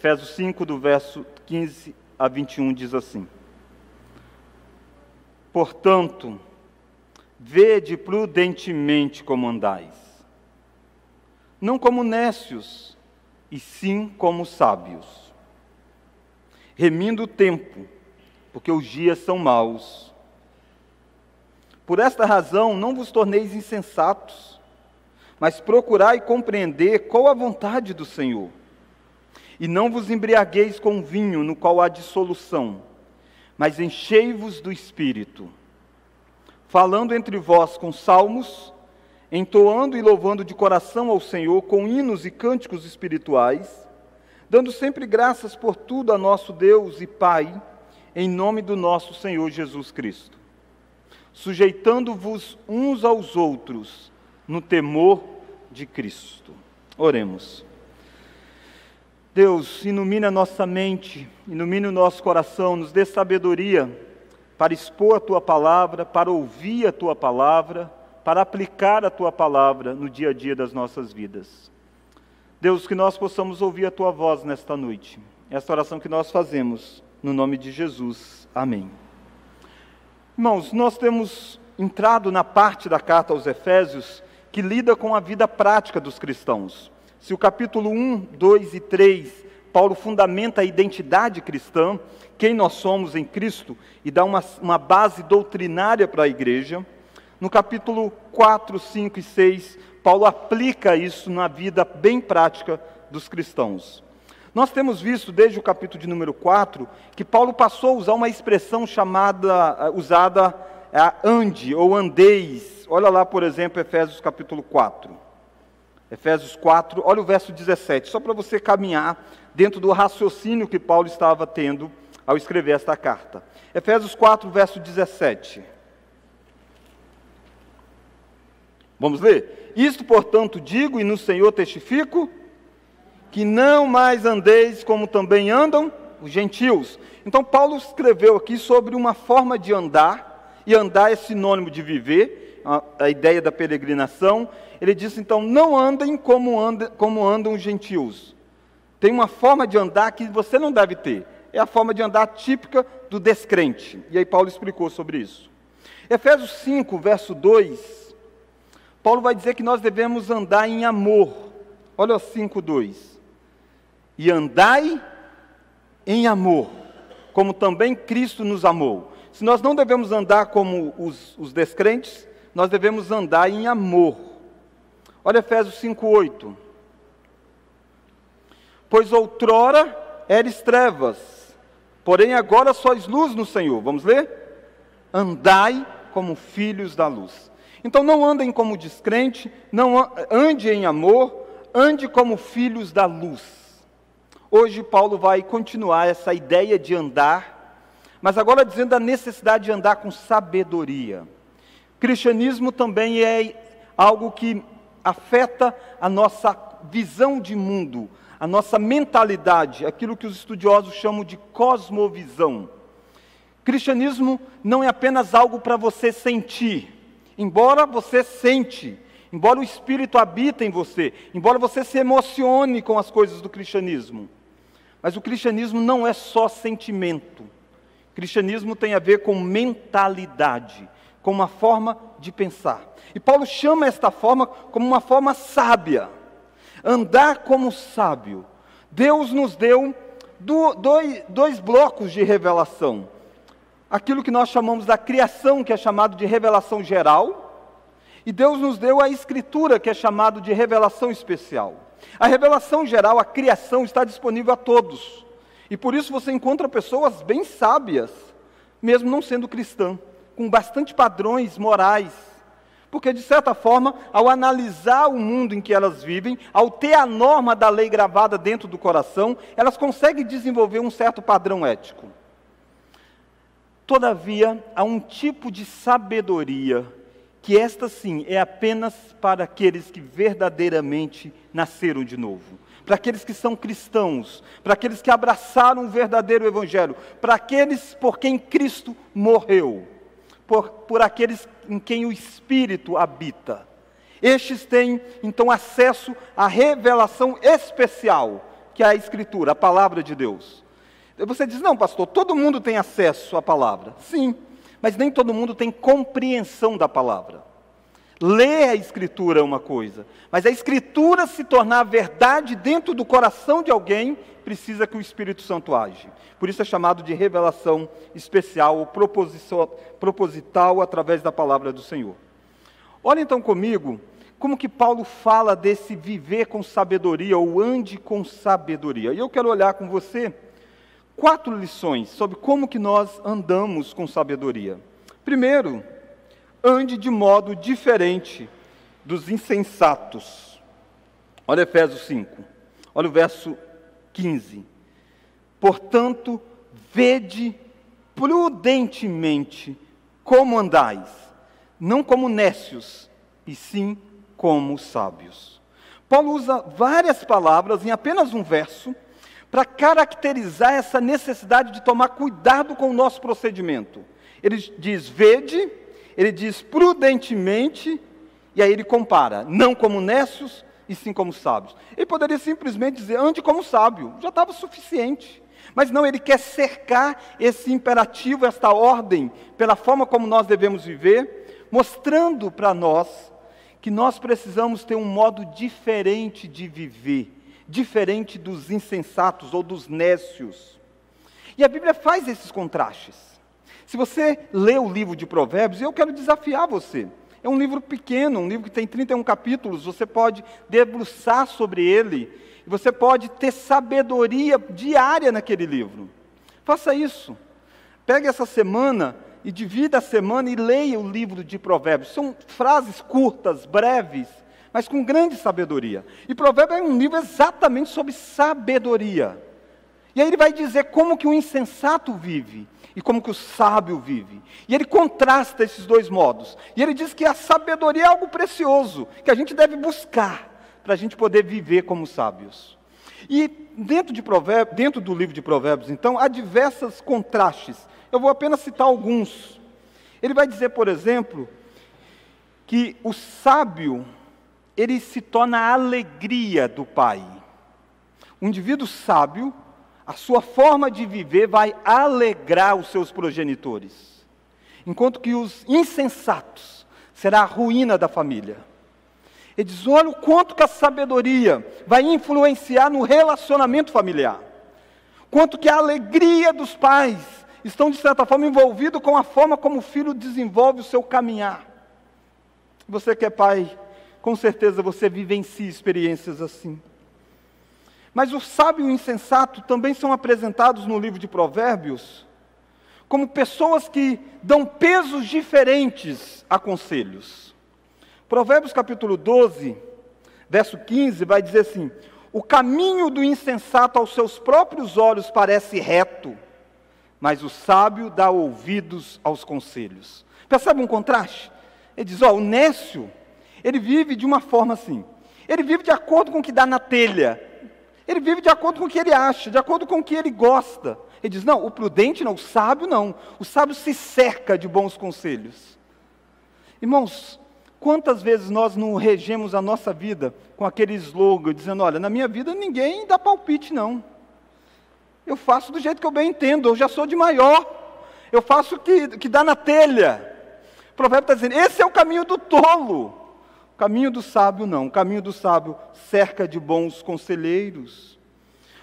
Efésios 5, do verso 15 a 21, diz assim: Portanto, vede prudentemente como andais, não como nécios, e sim como sábios, remindo o tempo, porque os dias são maus. Por esta razão, não vos torneis insensatos, mas procurai compreender qual a vontade do Senhor. E não vos embriagueis com vinho, no qual há dissolução, mas enchei-vos do espírito, falando entre vós com salmos, entoando e louvando de coração ao Senhor com hinos e cânticos espirituais, dando sempre graças por tudo a nosso Deus e Pai, em nome do nosso Senhor Jesus Cristo, sujeitando-vos uns aos outros no temor de Cristo. Oremos. Deus, ilumina a nossa mente, ilumina o nosso coração, nos dê sabedoria para expor a tua palavra, para ouvir a tua palavra para aplicar a tua palavra no dia a dia das nossas vidas. Deus, que nós possamos ouvir a tua voz nesta noite. Esta oração que nós fazemos, no nome de Jesus. Amém. Irmãos, nós temos entrado na parte da carta aos Efésios que lida com a vida prática dos cristãos. Se o capítulo 1, 2 e 3, Paulo fundamenta a identidade cristã, quem nós somos em Cristo, e dá uma, uma base doutrinária para a igreja. No capítulo 4, 5 e 6, Paulo aplica isso na vida bem prática dos cristãos. Nós temos visto desde o capítulo de número 4 que Paulo passou a usar uma expressão chamada, eh, usada é, ande ou andeis. Olha lá, por exemplo, Efésios capítulo 4. Efésios 4, olha o verso 17, só para você caminhar dentro do raciocínio que Paulo estava tendo ao escrever esta carta. Efésios 4, verso 17. Vamos ler? Isto, portanto, digo e no Senhor testifico, que não mais andeis como também andam os gentios. Então, Paulo escreveu aqui sobre uma forma de andar, e andar é sinônimo de viver, a, a ideia da peregrinação. Ele diz então: não andem como, anda, como andam os gentios. Tem uma forma de andar que você não deve ter. É a forma de andar típica do descrente. E aí Paulo explicou sobre isso. Efésios 5, verso 2, Paulo vai dizer que nós devemos andar em amor. Olha o 5:2. E andai em amor, como também Cristo nos amou. Se nós não devemos andar como os, os descrentes, nós devemos andar em amor. Olha Efésios 5:8. Pois outrora eres trevas, porém agora sois luz no Senhor. Vamos ler? Andai como filhos da luz. Então não andem como descrente, não ande em amor, ande como filhos da luz. Hoje Paulo vai continuar essa ideia de andar, mas agora dizendo a necessidade de andar com sabedoria. Cristianismo também é algo que afeta a nossa visão de mundo, a nossa mentalidade, aquilo que os estudiosos chamam de cosmovisão. Cristianismo não é apenas algo para você sentir, Embora você sente, embora o Espírito habita em você, embora você se emocione com as coisas do cristianismo, mas o cristianismo não é só sentimento. O cristianismo tem a ver com mentalidade, com uma forma de pensar. E Paulo chama esta forma como uma forma sábia. Andar como sábio. Deus nos deu dois, dois blocos de revelação aquilo que nós chamamos da criação, que é chamado de revelação geral, e Deus nos deu a escritura, que é chamado de revelação especial. A revelação geral, a criação, está disponível a todos. E por isso você encontra pessoas bem sábias, mesmo não sendo cristã, com bastante padrões morais. Porque, de certa forma, ao analisar o mundo em que elas vivem, ao ter a norma da lei gravada dentro do coração, elas conseguem desenvolver um certo padrão ético. Todavia, há um tipo de sabedoria que esta sim é apenas para aqueles que verdadeiramente nasceram de novo, para aqueles que são cristãos, para aqueles que abraçaram o verdadeiro evangelho, para aqueles por quem Cristo morreu, por, por aqueles em quem o Espírito habita. Estes têm então acesso à revelação especial, que é a Escritura, a palavra de Deus. Você diz, não, pastor, todo mundo tem acesso à palavra. Sim, mas nem todo mundo tem compreensão da palavra. Ler a Escritura é uma coisa, mas a Escritura se tornar verdade dentro do coração de alguém, precisa que o Espírito Santo age. Por isso é chamado de revelação especial ou proposital através da palavra do Senhor. Olha então comigo como que Paulo fala desse viver com sabedoria ou ande com sabedoria. E eu quero olhar com você quatro lições sobre como que nós andamos com sabedoria. Primeiro, ande de modo diferente dos insensatos. Olha Efésios 5, olha o verso 15. Portanto, vede prudentemente como andais, não como nécios, e sim como sábios. Paulo usa várias palavras em apenas um verso para caracterizar essa necessidade de tomar cuidado com o nosso procedimento. Ele diz: vede, ele diz prudentemente, e aí ele compara, não como nécios, e sim como sábios. Ele poderia simplesmente dizer, ande como sábio, já estava suficiente. Mas não, ele quer cercar esse imperativo, esta ordem, pela forma como nós devemos viver, mostrando para nós que nós precisamos ter um modo diferente de viver, diferente dos insensatos ou dos nécios. E a Bíblia faz esses contrastes. Se você lê o livro de Provérbios, eu quero desafiar você. É um livro pequeno, um livro que tem 31 capítulos, você pode debruçar sobre ele, você pode ter sabedoria diária naquele livro. Faça isso. Pegue essa semana e divida a semana e leia o livro de Provérbios. São frases curtas, breves, mas com grande sabedoria. E Provérbios é um livro exatamente sobre sabedoria. E aí ele vai dizer como que o insensato vive e como que o sábio vive. E ele contrasta esses dois modos. E ele diz que a sabedoria é algo precioso, que a gente deve buscar para a gente poder viver como sábios. E dentro, de dentro do livro de Provérbios, então, há diversos contrastes. Eu vou apenas citar alguns. Ele vai dizer, por exemplo, que o sábio, ele se torna a alegria do pai. O indivíduo sábio, a sua forma de viver vai alegrar os seus progenitores, enquanto que os insensatos será a ruína da família. Ele diz: olha o quanto que a sabedoria vai influenciar no relacionamento familiar, quanto que a alegria dos pais estão, de certa forma, envolvidos com a forma como o filho desenvolve o seu caminhar. Você que é pai, com certeza você vivencia experiências assim. Mas o sábio e o insensato também são apresentados no livro de Provérbios como pessoas que dão pesos diferentes a conselhos. Provérbios capítulo 12, verso 15, vai dizer assim: O caminho do insensato aos seus próprios olhos parece reto, mas o sábio dá ouvidos aos conselhos. Percebe um contraste? Ele diz: Ó, o nécio, ele vive de uma forma assim. Ele vive de acordo com o que dá na telha, ele vive de acordo com o que ele acha, de acordo com o que ele gosta. Ele diz: não, o prudente não, o sábio não. O sábio se cerca de bons conselhos. Irmãos, quantas vezes nós não regemos a nossa vida com aquele slogan, dizendo: olha, na minha vida ninguém dá palpite, não. Eu faço do jeito que eu bem entendo, eu já sou de maior. Eu faço o que, que dá na telha. O provérbio está dizendo: esse é o caminho do tolo caminho do sábio não. O caminho do sábio cerca de bons conselheiros.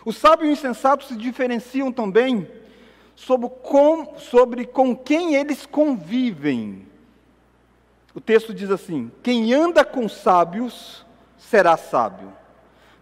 O sábio e o insensato se diferenciam também sobre com, sobre com quem eles convivem. O texto diz assim: quem anda com sábios será sábio,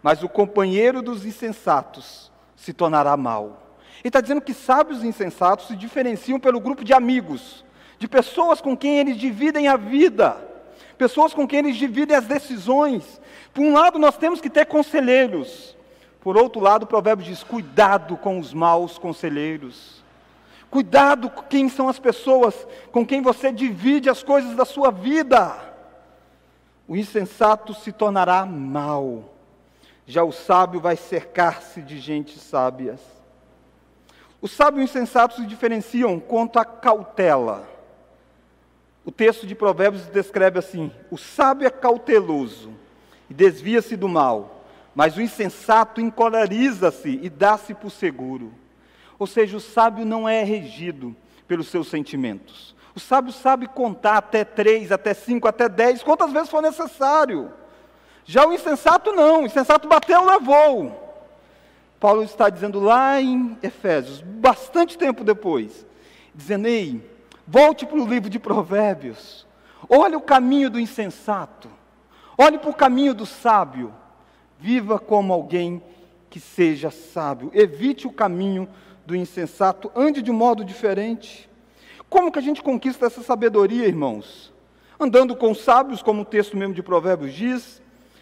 mas o companheiro dos insensatos se tornará mau. Ele está dizendo que sábios e insensatos se diferenciam pelo grupo de amigos, de pessoas com quem eles dividem a vida pessoas com quem eles dividem as decisões. Por um lado, nós temos que ter conselheiros. Por outro lado, o provérbio diz: cuidado com os maus conselheiros. Cuidado com quem são as pessoas com quem você divide as coisas da sua vida. O insensato se tornará mau, já o sábio vai cercar-se de gente sábias. O sábio e o insensato se diferenciam quanto à cautela. O texto de Provérbios descreve assim: o sábio é cauteloso e desvia-se do mal, mas o insensato encoleriza-se e dá-se por seguro. Ou seja, o sábio não é regido pelos seus sentimentos. O sábio sabe contar até três, até cinco, até dez, quantas vezes for necessário. Já o insensato não, o insensato bateu, levou. Paulo está dizendo lá em Efésios, bastante tempo depois, dizendo: Ei, volte para o livro de Provérbios, olhe o caminho do insensato, olhe para o caminho do sábio, viva como alguém que seja sábio, evite o caminho do insensato, ande de modo diferente. Como que a gente conquista essa sabedoria, irmãos? Andando com sábios, como o texto mesmo de Provérbios diz.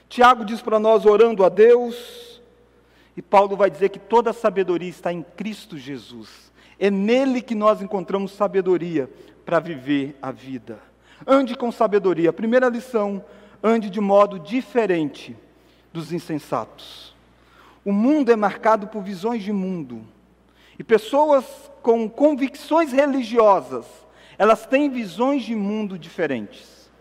Tiago diz para nós orando a Deus. E Paulo vai dizer que toda a sabedoria está em Cristo Jesus. É nele que nós encontramos sabedoria para viver a vida. Ande com sabedoria. A primeira lição: ande de modo diferente dos insensatos. O mundo é marcado por visões de mundo. E pessoas com convicções religiosas, elas têm visões de mundo diferentes.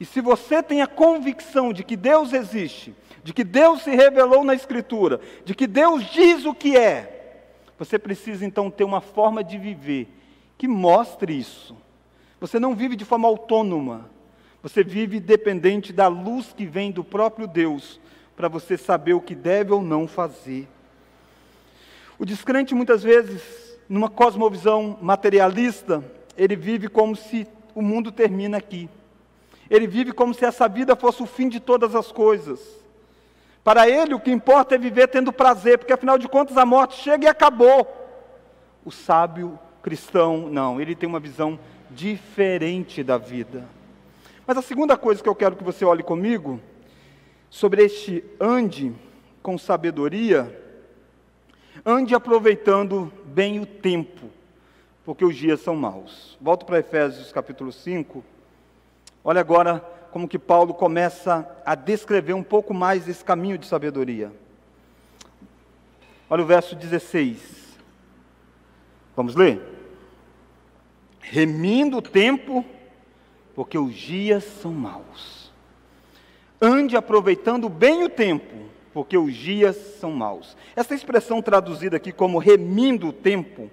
E se você tem a convicção de que Deus existe, de que Deus se revelou na Escritura, de que Deus diz o que é, você precisa então ter uma forma de viver que mostre isso. Você não vive de forma autônoma, você vive dependente da luz que vem do próprio Deus, para você saber o que deve ou não fazer. O descrente, muitas vezes, numa cosmovisão materialista, ele vive como se o mundo termina aqui. Ele vive como se essa vida fosse o fim de todas as coisas. Para ele, o que importa é viver tendo prazer, porque afinal de contas a morte chega e acabou. O sábio cristão, não, ele tem uma visão diferente da vida. Mas a segunda coisa que eu quero que você olhe comigo, sobre este ande com sabedoria, Ande aproveitando bem o tempo, porque os dias são maus. Volto para Efésios capítulo 5. Olha agora como que Paulo começa a descrever um pouco mais esse caminho de sabedoria. Olha o verso 16. Vamos ler? Remindo o tempo, porque os dias são maus. Ande aproveitando bem o tempo, porque os dias são maus. Essa expressão traduzida aqui como remindo o tempo,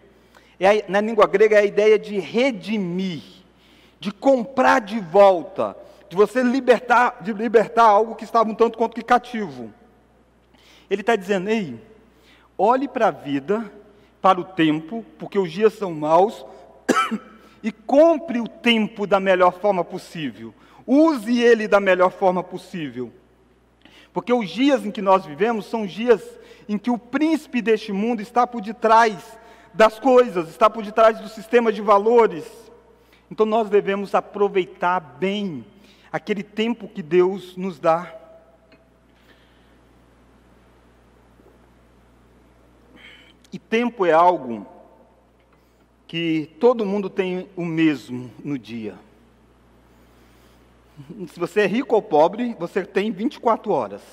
é, na língua grega é a ideia de redimir, de comprar de volta, de você libertar, de libertar algo que estava um tanto quanto que cativo. Ele está dizendo, ei, olhe para a vida, para o tempo, porque os dias são maus, e compre o tempo da melhor forma possível. Use ele da melhor forma possível. Porque os dias em que nós vivemos são dias em que o príncipe deste mundo está por detrás das coisas, está por detrás do sistema de valores. Então nós devemos aproveitar bem aquele tempo que Deus nos dá. E tempo é algo que todo mundo tem o mesmo no dia. Se você é rico ou pobre, você tem 24 horas.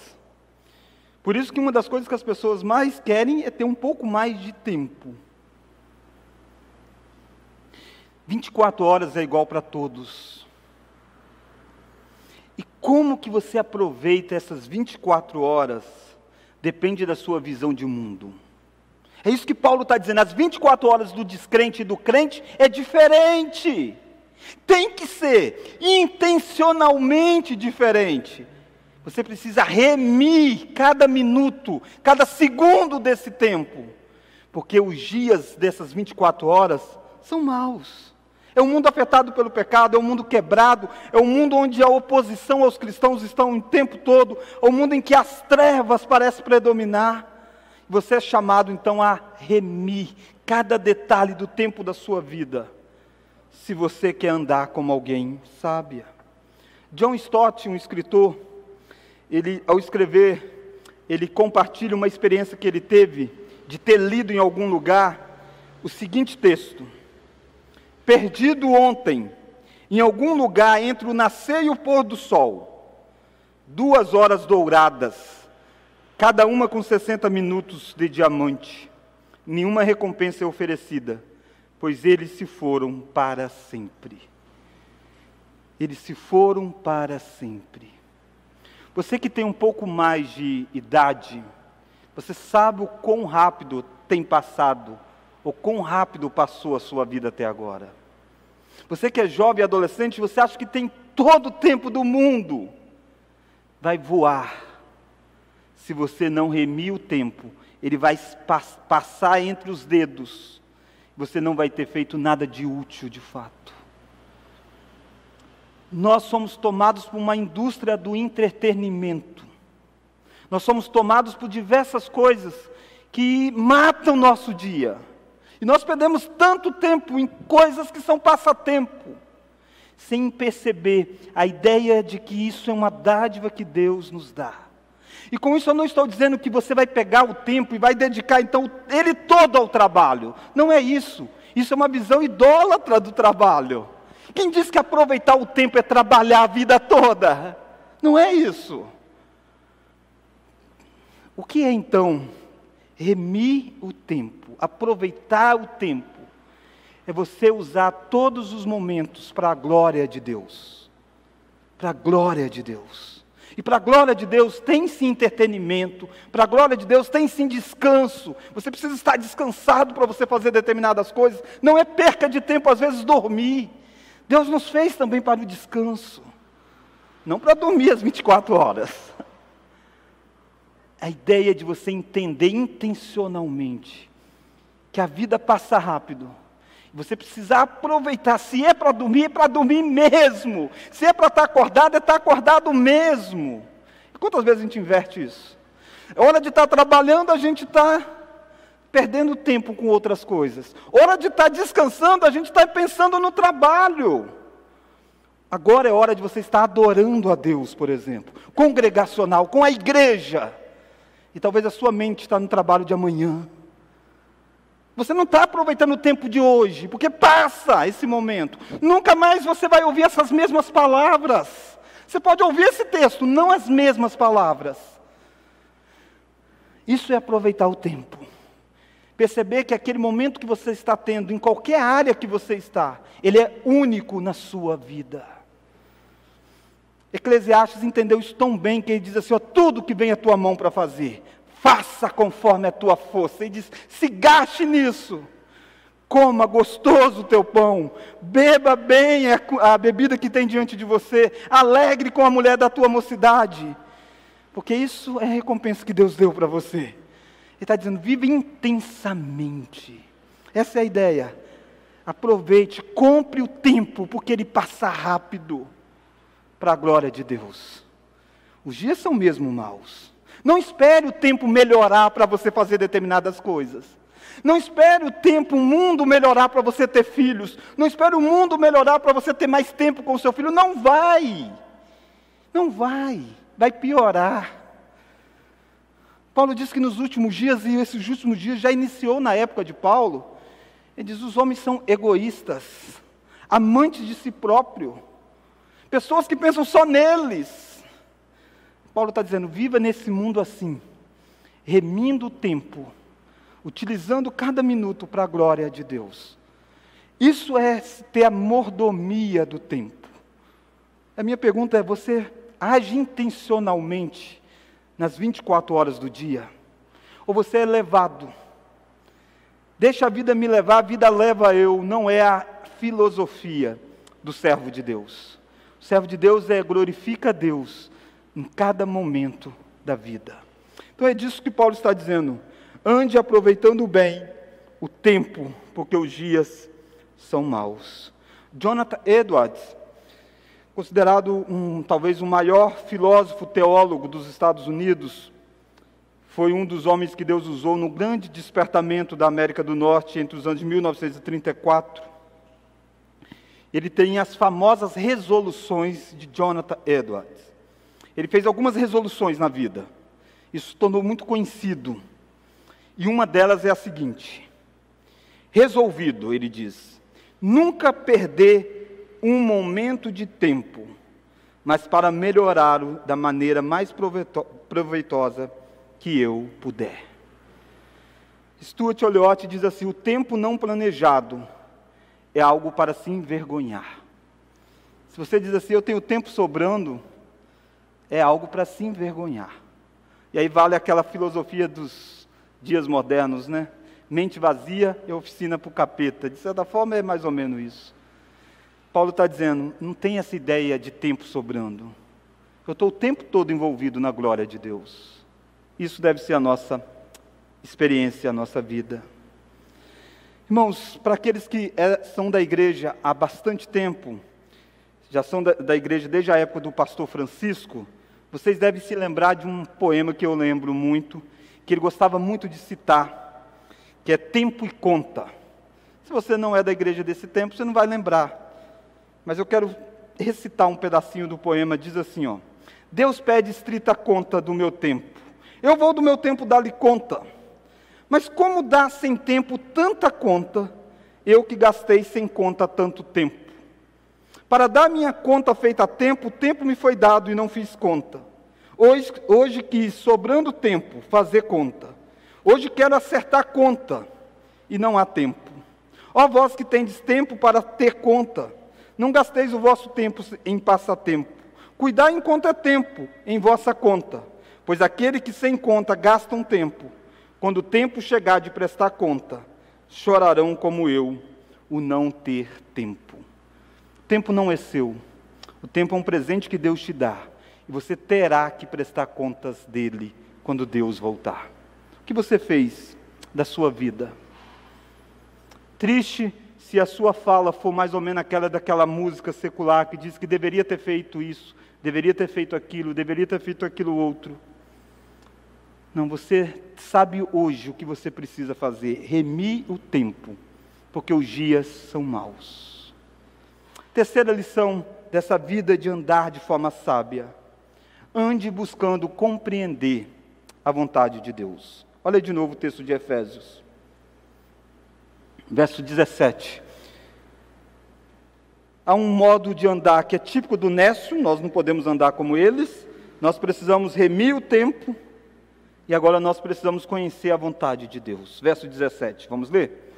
Por isso que uma das coisas que as pessoas mais querem é ter um pouco mais de tempo. 24 horas é igual para todos. Como que você aproveita essas 24 horas depende da sua visão de mundo. É isso que Paulo está dizendo. As 24 horas do descrente e do crente é diferente. Tem que ser intencionalmente diferente. Você precisa remir cada minuto, cada segundo desse tempo, porque os dias dessas 24 horas são maus. É um mundo afetado pelo pecado, é um mundo quebrado, é um mundo onde a oposição aos cristãos estão o tempo todo, é um mundo em que as trevas parecem predominar. Você é chamado então a remir cada detalhe do tempo da sua vida se você quer andar como alguém sábia. John Stott, um escritor, ele ao escrever, ele compartilha uma experiência que ele teve de ter lido em algum lugar o seguinte texto: Perdido ontem, em algum lugar entre o nascer e o pôr do sol, duas horas douradas, cada uma com 60 minutos de diamante, nenhuma recompensa é oferecida pois eles se foram para sempre. Eles se foram para sempre. Você que tem um pouco mais de idade, você sabe o quão rápido tem passado, ou quão rápido passou a sua vida até agora. Você que é jovem e adolescente, você acha que tem todo o tempo do mundo. Vai voar. Se você não remir o tempo, ele vai passar entre os dedos. Você não vai ter feito nada de útil de fato. Nós somos tomados por uma indústria do entretenimento. Nós somos tomados por diversas coisas que matam nosso dia. E nós perdemos tanto tempo em coisas que são passatempo, sem perceber a ideia de que isso é uma dádiva que Deus nos dá. E com isso eu não estou dizendo que você vai pegar o tempo e vai dedicar então ele todo ao trabalho. Não é isso. Isso é uma visão idólatra do trabalho. Quem diz que aproveitar o tempo é trabalhar a vida toda? Não é isso. O que é então remir o tempo, aproveitar o tempo? É você usar todos os momentos para a glória de Deus. Para a glória de Deus. E para a glória de Deus tem sim entretenimento, para a glória de Deus tem sim descanso. Você precisa estar descansado para você fazer determinadas coisas. Não é perca de tempo, às vezes, dormir. Deus nos fez também para o descanso, não para dormir as 24 horas. A ideia de você entender intencionalmente que a vida passa rápido. Você precisa aproveitar. Se é para dormir, é para dormir mesmo. Se é para estar acordado, é estar acordado mesmo. Quantas vezes a gente inverte isso? É hora de estar trabalhando, a gente está perdendo tempo com outras coisas. Hora de estar descansando, a gente está pensando no trabalho. Agora é hora de você estar adorando a Deus, por exemplo, congregacional, com a igreja. E talvez a sua mente está no trabalho de amanhã. Você não está aproveitando o tempo de hoje, porque passa esse momento. Nunca mais você vai ouvir essas mesmas palavras. Você pode ouvir esse texto, não as mesmas palavras. Isso é aproveitar o tempo perceber que aquele momento que você está tendo, em qualquer área que você está, ele é único na sua vida. Eclesiastes entendeu isso tão bem que ele diz assim: ó, tudo que vem à tua mão para fazer, faça conforme a tua força. Ele diz: se gaste nisso. Coma gostoso o teu pão, beba bem a bebida que tem diante de você, alegre com a mulher da tua mocidade, porque isso é a recompensa que Deus deu para você. Ele está dizendo: vive intensamente. Essa é a ideia. Aproveite, compre o tempo, porque ele passa rápido para a glória de Deus. Os dias são mesmo maus. Não espere o tempo melhorar para você fazer determinadas coisas. Não espere o tempo, o mundo melhorar para você ter filhos. Não espere o mundo melhorar para você ter mais tempo com o seu filho. Não vai. Não vai. Vai piorar. Paulo diz que nos últimos dias, e esses últimos dias já iniciou na época de Paulo, ele diz: os homens são egoístas, amantes de si próprio, pessoas que pensam só neles. Paulo está dizendo: viva nesse mundo assim, remindo o tempo, utilizando cada minuto para a glória de Deus. Isso é ter a mordomia do tempo. A minha pergunta é: você age intencionalmente nas 24 horas do dia? Ou você é levado? Deixa a vida me levar, a vida leva eu, não é a filosofia do servo de Deus. O servo de Deus é glorifica a Deus em cada momento da vida. Então é disso que Paulo está dizendo. Ande aproveitando bem o tempo, porque os dias são maus. Jonathan Edwards considerado um, talvez o maior filósofo teólogo dos Estados Unidos, foi um dos homens que Deus usou no grande despertamento da América do Norte entre os anos de 1934. Ele tem as famosas resoluções de Jonathan Edwards. Ele fez algumas resoluções na vida. Isso tornou muito conhecido. E uma delas é a seguinte: resolvido, ele diz, nunca perder um momento de tempo, mas para melhorá-lo da maneira mais proveitosa que eu puder. Stuart Oliotti diz assim: o tempo não planejado é algo para se envergonhar. Se você diz assim, eu tenho tempo sobrando, é algo para se envergonhar. E aí vale aquela filosofia dos dias modernos, né? Mente vazia é oficina para o capeta. De certa forma é mais ou menos isso. Paulo está dizendo: não tem essa ideia de tempo sobrando. Eu estou o tempo todo envolvido na glória de Deus. Isso deve ser a nossa experiência, a nossa vida. Irmãos, para aqueles que é, são da igreja há bastante tempo, já são da, da igreja desde a época do pastor Francisco, vocês devem se lembrar de um poema que eu lembro muito, que ele gostava muito de citar, que é Tempo e Conta. Se você não é da igreja desse tempo, você não vai lembrar. Mas eu quero recitar um pedacinho do poema, diz assim, ó: Deus pede estrita conta do meu tempo. Eu vou do meu tempo dar-lhe conta. Mas como dá sem tempo tanta conta, eu que gastei sem conta tanto tempo? Para dar minha conta feita a tempo, tempo me foi dado e não fiz conta. Hoje, hoje quis, sobrando tempo, fazer conta. Hoje quero acertar conta e não há tempo. Ó vós que tendes tempo para ter conta, não gasteis o vosso tempo em passatempo. Cuidai em tempo em vossa conta, pois aquele que sem conta gasta um tempo, quando o tempo chegar de prestar conta, chorarão como eu, o não ter tempo. O tempo não é seu. O tempo é um presente que Deus te dá. E você terá que prestar contas dele quando Deus voltar. O que você fez da sua vida? Triste se a sua fala for mais ou menos aquela daquela música secular que diz que deveria ter feito isso, deveria ter feito aquilo, deveria ter feito aquilo outro. Não, você sabe hoje o que você precisa fazer: remir o tempo, porque os dias são maus. Terceira lição dessa vida de andar de forma sábia: ande buscando compreender a vontade de Deus. Olha de novo o texto de Efésios, verso 17. Há um modo de andar que é típico do Nécio, nós não podemos andar como eles, nós precisamos remir o tempo e agora nós precisamos conhecer a vontade de Deus. Verso 17, vamos ler?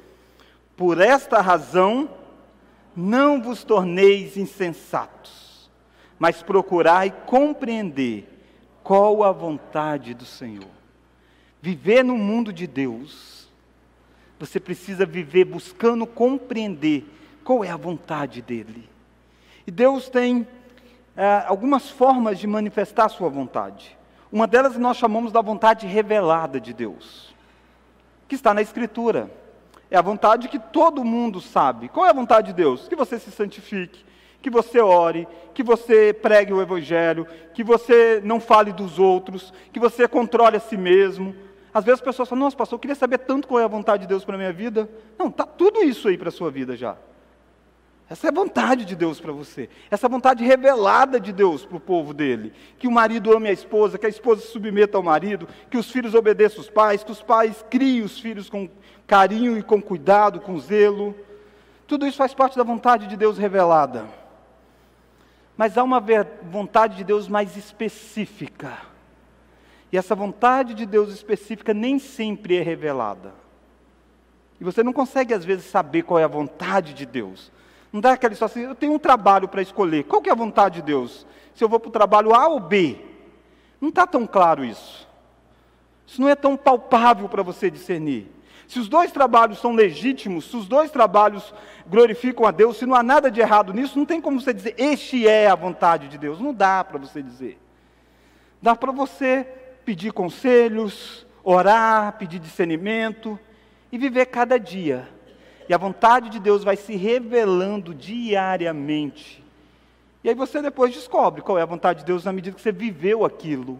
Por esta razão, não vos torneis insensatos, mas procurai compreender qual a vontade do Senhor. Viver no mundo de Deus, você precisa viver buscando compreender qual é a vontade dEle. E Deus tem é, algumas formas de manifestar a sua vontade. Uma delas nós chamamos da vontade revelada de Deus, que está na Escritura. É a vontade que todo mundo sabe. Qual é a vontade de Deus? Que você se santifique, que você ore, que você pregue o Evangelho, que você não fale dos outros, que você controle a si mesmo. Às vezes as pessoas falam, nossa, pastor, eu queria saber tanto qual é a vontade de Deus para a minha vida. Não, está tudo isso aí para a sua vida já. Essa é a vontade de Deus para você. Essa vontade revelada de Deus para o povo dele. Que o marido ame a esposa, que a esposa se submeta ao marido, que os filhos obedeçam os pais, que os pais criem os filhos com carinho e com cuidado, com zelo. Tudo isso faz parte da vontade de Deus revelada. Mas há uma vontade de Deus mais específica. E essa vontade de Deus específica nem sempre é revelada. E você não consegue, às vezes, saber qual é a vontade de Deus. Não dá aquela história assim, eu tenho um trabalho para escolher. Qual que é a vontade de Deus? Se eu vou para o trabalho A ou B? Não está tão claro isso. Isso não é tão palpável para você discernir. Se os dois trabalhos são legítimos, se os dois trabalhos glorificam a Deus, se não há nada de errado nisso, não tem como você dizer, este é a vontade de Deus. Não dá para você dizer. Dá para você pedir conselhos, orar, pedir discernimento e viver cada dia e a vontade de Deus vai se revelando diariamente. E aí você depois descobre qual é a vontade de Deus na medida que você viveu aquilo.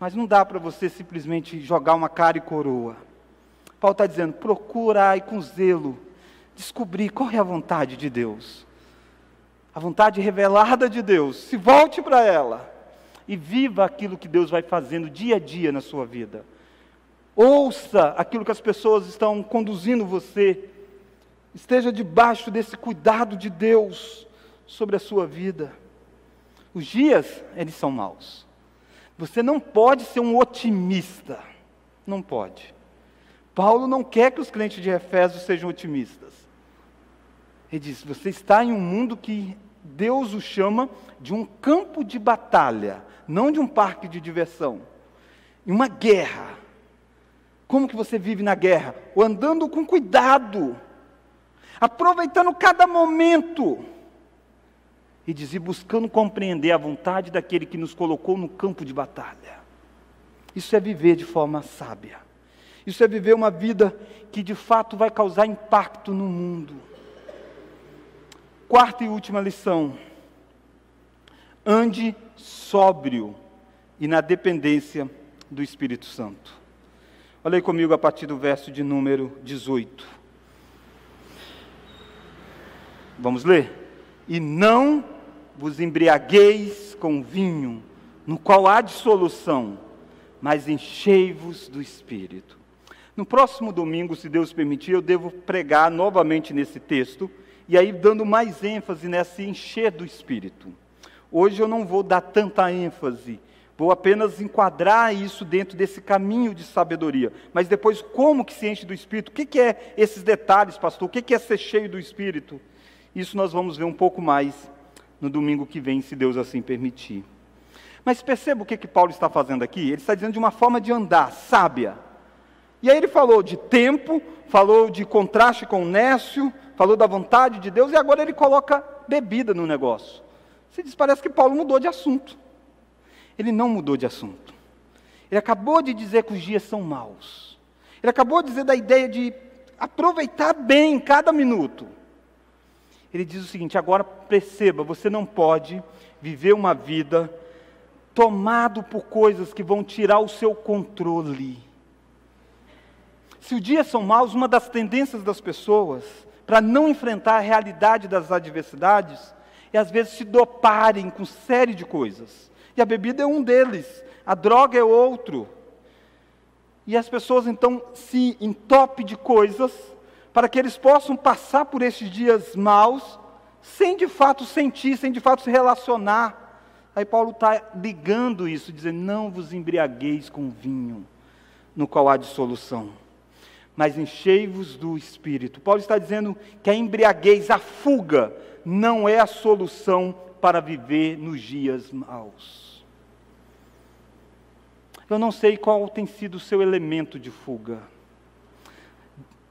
Mas não dá para você simplesmente jogar uma cara e coroa. Paulo está dizendo: procurai com zelo descobrir qual é a vontade de Deus. A vontade revelada de Deus. Se volte para ela e viva aquilo que Deus vai fazendo dia a dia na sua vida. Ouça aquilo que as pessoas estão conduzindo você. Esteja debaixo desse cuidado de Deus sobre a sua vida. Os dias, eles são maus. Você não pode ser um otimista. Não pode. Paulo não quer que os crentes de Efésios sejam otimistas. Ele diz: você está em um mundo que Deus o chama de um campo de batalha. não de um parque de diversão, em uma guerra. Como que você vive na guerra? Ou andando com cuidado, aproveitando cada momento. E dizer, buscando compreender a vontade daquele que nos colocou no campo de batalha. Isso é viver de forma sábia. Isso é viver uma vida que de fato vai causar impacto no mundo. Quarta e última lição. Ande sóbrio e na dependência do Espírito Santo. Aí comigo a partir do verso de número 18. Vamos ler? E não vos embriagueis com vinho, no qual há dissolução, mas enchei-vos do Espírito. No próximo domingo, se Deus permitir, eu devo pregar novamente nesse texto, e aí dando mais ênfase nesse encher do Espírito. Hoje eu não vou dar tanta ênfase, vou apenas enquadrar isso dentro desse caminho de sabedoria. Mas depois, como que se enche do Espírito? O que, que é esses detalhes, pastor? O que, que é ser cheio do Espírito? Isso nós vamos ver um pouco mais no domingo que vem, se Deus assim permitir. Mas perceba o que, que Paulo está fazendo aqui? Ele está dizendo de uma forma de andar sábia. E aí ele falou de tempo, falou de contraste com o nécio, falou da vontade de Deus, e agora ele coloca bebida no negócio. Você diz, parece que Paulo mudou de assunto. Ele não mudou de assunto. Ele acabou de dizer que os dias são maus. Ele acabou de dizer da ideia de aproveitar bem cada minuto ele diz o seguinte: agora perceba, você não pode viver uma vida tomado por coisas que vão tirar o seu controle. Se os dias são maus, uma das tendências das pessoas para não enfrentar a realidade das adversidades é às vezes se doparem com série de coisas. E a bebida é um deles, a droga é outro. E as pessoas então se entopem de coisas para que eles possam passar por esses dias maus, sem de fato sentir, sem de fato se relacionar. Aí Paulo está ligando isso, dizendo: Não vos embriagueis com vinho, no qual há dissolução, mas enchei-vos do espírito. Paulo está dizendo que a embriaguez, a fuga, não é a solução para viver nos dias maus. Eu não sei qual tem sido o seu elemento de fuga.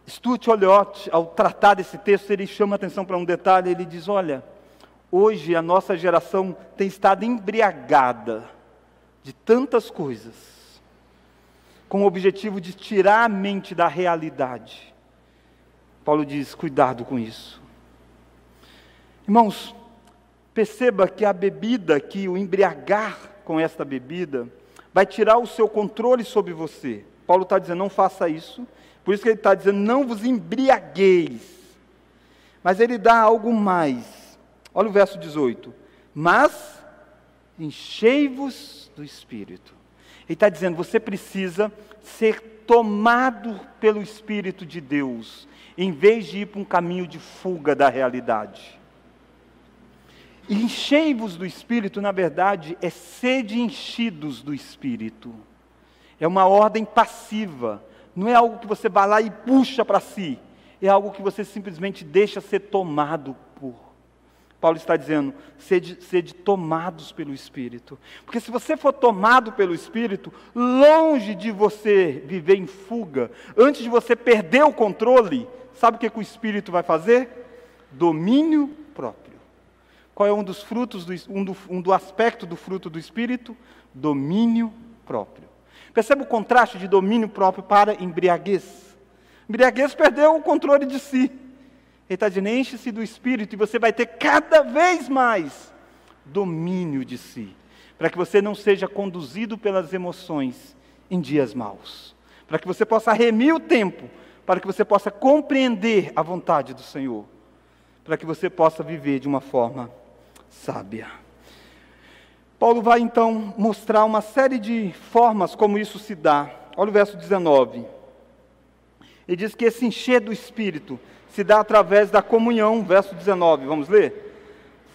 Stuart Olliott, ao tratar desse texto, ele chama atenção para um detalhe, ele diz, olha, hoje a nossa geração tem estado embriagada de tantas coisas, com o objetivo de tirar a mente da realidade. Paulo diz, cuidado com isso. Irmãos, perceba que a bebida, que o embriagar com esta bebida, vai tirar o seu controle sobre você. Paulo está dizendo, não faça isso, por isso que ele está dizendo: não vos embriagueis. Mas ele dá algo mais. Olha o verso 18. Mas enchei-vos do Espírito. Ele está dizendo: você precisa ser tomado pelo Espírito de Deus, em vez de ir para um caminho de fuga da realidade. Enchei-vos do Espírito, na verdade, é sede enchidos do Espírito. É uma ordem passiva não é algo que você vai lá e puxa para si, é algo que você simplesmente deixa ser tomado por. Paulo está dizendo, sede, sede tomados pelo Espírito. Porque se você for tomado pelo Espírito, longe de você viver em fuga, antes de você perder o controle, sabe o que, que o Espírito vai fazer? Domínio. Qual é um dos frutos, do, um, do, um do aspecto do fruto do Espírito? Domínio próprio. Percebe o contraste de domínio próprio para embriaguez? Embriaguez perdeu o controle de si. Ele está dizendo, enche-se do Espírito e você vai ter cada vez mais domínio de si. Para que você não seja conduzido pelas emoções em dias maus. Para que você possa remir o tempo. Para que você possa compreender a vontade do Senhor. Para que você possa viver de uma forma sábia. Paulo vai então mostrar uma série de formas como isso se dá. Olha o verso 19. Ele diz que esse encher do Espírito se dá através da comunhão, verso 19, vamos ler?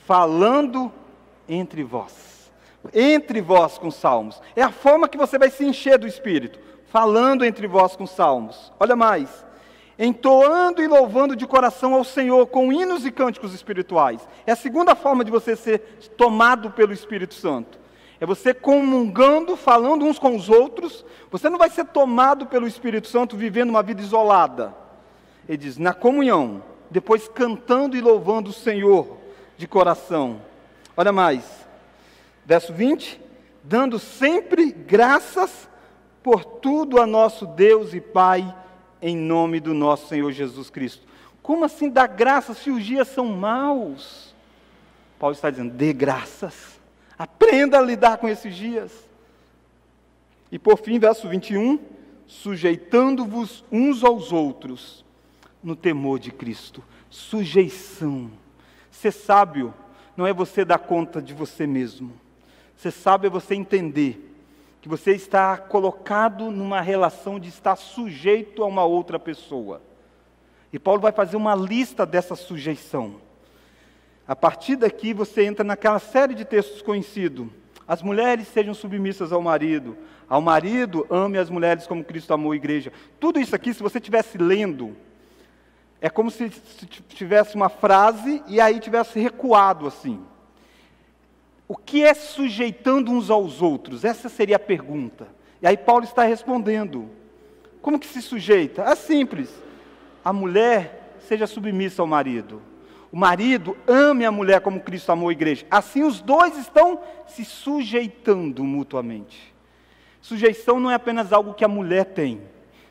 Falando entre vós. Entre vós com salmos. É a forma que você vai se encher do Espírito. Falando entre vós com salmos. Olha mais entoando e louvando de coração ao Senhor com hinos e cânticos espirituais. É a segunda forma de você ser tomado pelo Espírito Santo. é você comungando, falando uns com os outros. Você não vai ser tomado pelo Espírito Santo vivendo uma vida isolada. Ele diz, na comunhão, depois cantando e louvando o Senhor de coração. Olha mais, verso 20: dando sempre graças por tudo a nosso Deus e Pai, em nome do nosso Senhor Jesus Cristo. Como assim dar graças se os dias são maus? Paulo está dizendo: dê graças, aprenda a lidar com esses dias. E por fim, verso 21, sujeitando-vos uns aos outros no temor de Cristo. Sujeição. Ser sábio não é você dar conta de você mesmo. Ser sábio é você entender que você está colocado numa relação de estar sujeito a uma outra pessoa. E Paulo vai fazer uma lista dessa sujeição. A partir daqui você entra naquela série de textos conhecidos. As mulheres sejam submissas ao marido, ao marido ame as mulheres como Cristo amou a igreja. Tudo isso aqui, se você estivesse lendo, é como se tivesse uma frase e aí tivesse recuado assim. O que é sujeitando uns aos outros? Essa seria a pergunta. E aí Paulo está respondendo. Como que se sujeita? É simples. A mulher seja submissa ao marido. O marido ame a mulher como Cristo amou a igreja. Assim os dois estão se sujeitando mutuamente. Sujeição não é apenas algo que a mulher tem.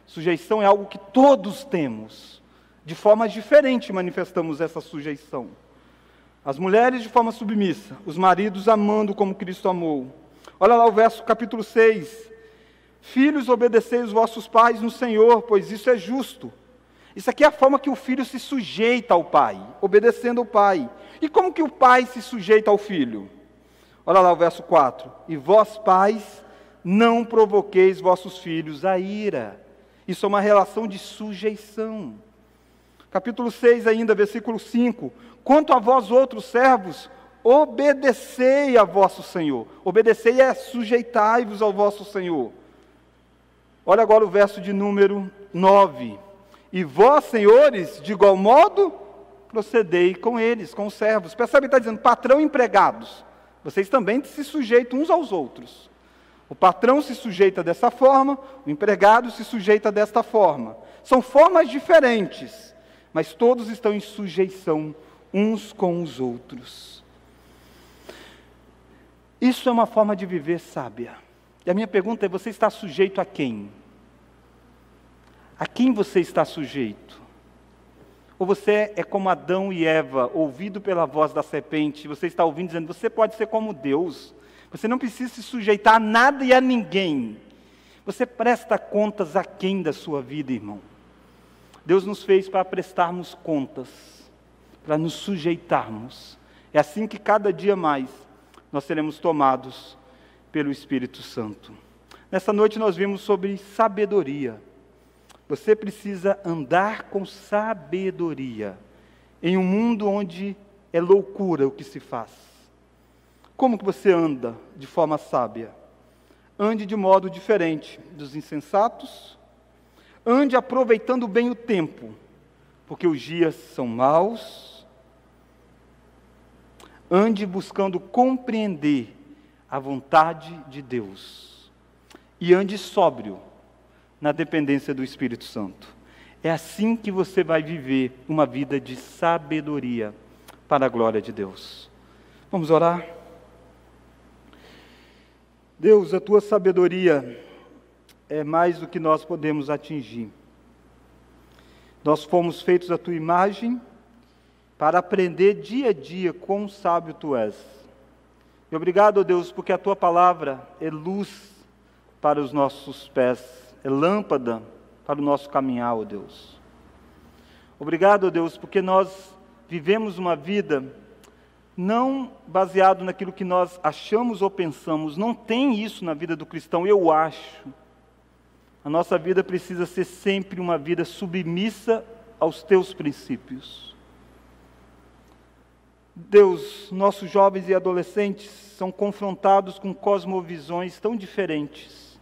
Sujeição é algo que todos temos. De forma diferente manifestamos essa sujeição. As mulheres de forma submissa, os maridos amando como Cristo amou. Olha lá o verso capítulo 6. Filhos, obedecei os vossos pais no Senhor, pois isso é justo. Isso aqui é a forma que o filho se sujeita ao pai, obedecendo ao pai. E como que o pai se sujeita ao filho? Olha lá o verso 4. E vós, pais, não provoqueis vossos filhos a ira. Isso é uma relação de sujeição. Capítulo 6 ainda, versículo 5. Quanto a vós outros servos, obedecei a vosso Senhor. Obedecei é sujeitai-vos ao vosso Senhor. Olha agora o verso de número 9. E vós, senhores, de igual modo, procedei com eles, com os servos. Percebe, está dizendo, patrão e empregados. Vocês também se sujeitam uns aos outros. O patrão se sujeita dessa forma, o empregado se sujeita desta forma. São formas diferentes, mas todos estão em sujeição uns com os outros. Isso é uma forma de viver sábia. E a minha pergunta é: você está sujeito a quem? A quem você está sujeito? Ou você é como Adão e Eva, ouvido pela voz da serpente, você está ouvindo dizendo: você pode ser como Deus, você não precisa se sujeitar a nada e a ninguém. Você presta contas a quem da sua vida, irmão? Deus nos fez para prestarmos contas para nos sujeitarmos. É assim que cada dia mais nós seremos tomados pelo Espírito Santo. Nessa noite nós vimos sobre sabedoria. Você precisa andar com sabedoria em um mundo onde é loucura o que se faz. Como que você anda de forma sábia? Ande de modo diferente dos insensatos. Ande aproveitando bem o tempo, porque os dias são maus ande buscando compreender a vontade de Deus e ande sóbrio na dependência do Espírito Santo. É assim que você vai viver uma vida de sabedoria para a glória de Deus. Vamos orar? Deus, a tua sabedoria é mais do que nós podemos atingir. Nós fomos feitos à tua imagem para aprender dia a dia quão sábio tu és. E obrigado, Deus, porque a tua palavra é luz para os nossos pés, é lâmpada para o nosso caminhar, ó Deus. Obrigado, Deus, porque nós vivemos uma vida não baseado naquilo que nós achamos ou pensamos, não tem isso na vida do cristão, eu acho. A nossa vida precisa ser sempre uma vida submissa aos teus princípios. Deus, nossos jovens e adolescentes são confrontados com cosmovisões tão diferentes.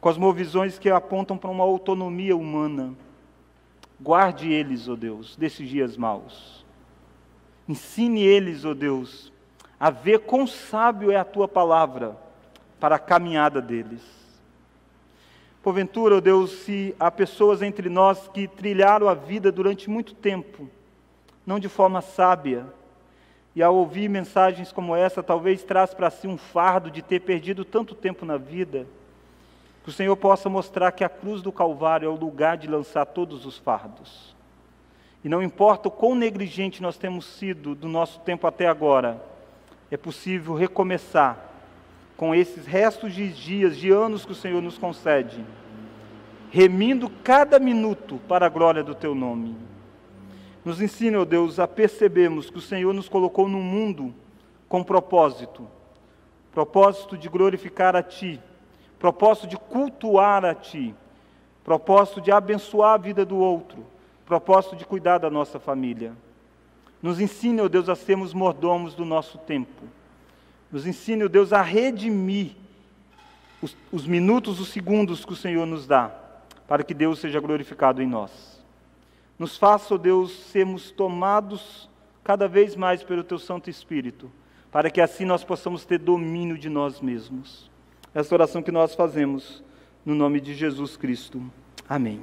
Cosmovisões que apontam para uma autonomia humana. Guarde eles, ó oh Deus, desses dias maus. Ensine eles, ó oh Deus, a ver quão sábio é a tua palavra para a caminhada deles. Porventura, ó Deus, se há pessoas entre nós que trilharam a vida durante muito tempo, não de forma sábia, e ao ouvir mensagens como essa, talvez traz para si um fardo de ter perdido tanto tempo na vida, que o Senhor possa mostrar que a cruz do Calvário é o lugar de lançar todos os fardos. E não importa o quão negligente nós temos sido do nosso tempo até agora, é possível recomeçar com esses restos de dias, de anos que o Senhor nos concede, remindo cada minuto para a glória do Teu nome. Nos ensina, ó Deus, a percebermos que o Senhor nos colocou no mundo com propósito propósito de glorificar a Ti, propósito de cultuar a Ti, propósito de abençoar a vida do outro, propósito de cuidar da nossa família. Nos ensine, ó Deus, a sermos mordomos do nosso tempo. Nos ensine, ó Deus, a redimir os, os minutos, os segundos que o Senhor nos dá, para que Deus seja glorificado em nós. Nos faça, ó Deus, sermos tomados cada vez mais pelo Teu Santo Espírito, para que assim nós possamos ter domínio de nós mesmos. Essa oração que nós fazemos, no nome de Jesus Cristo. Amém.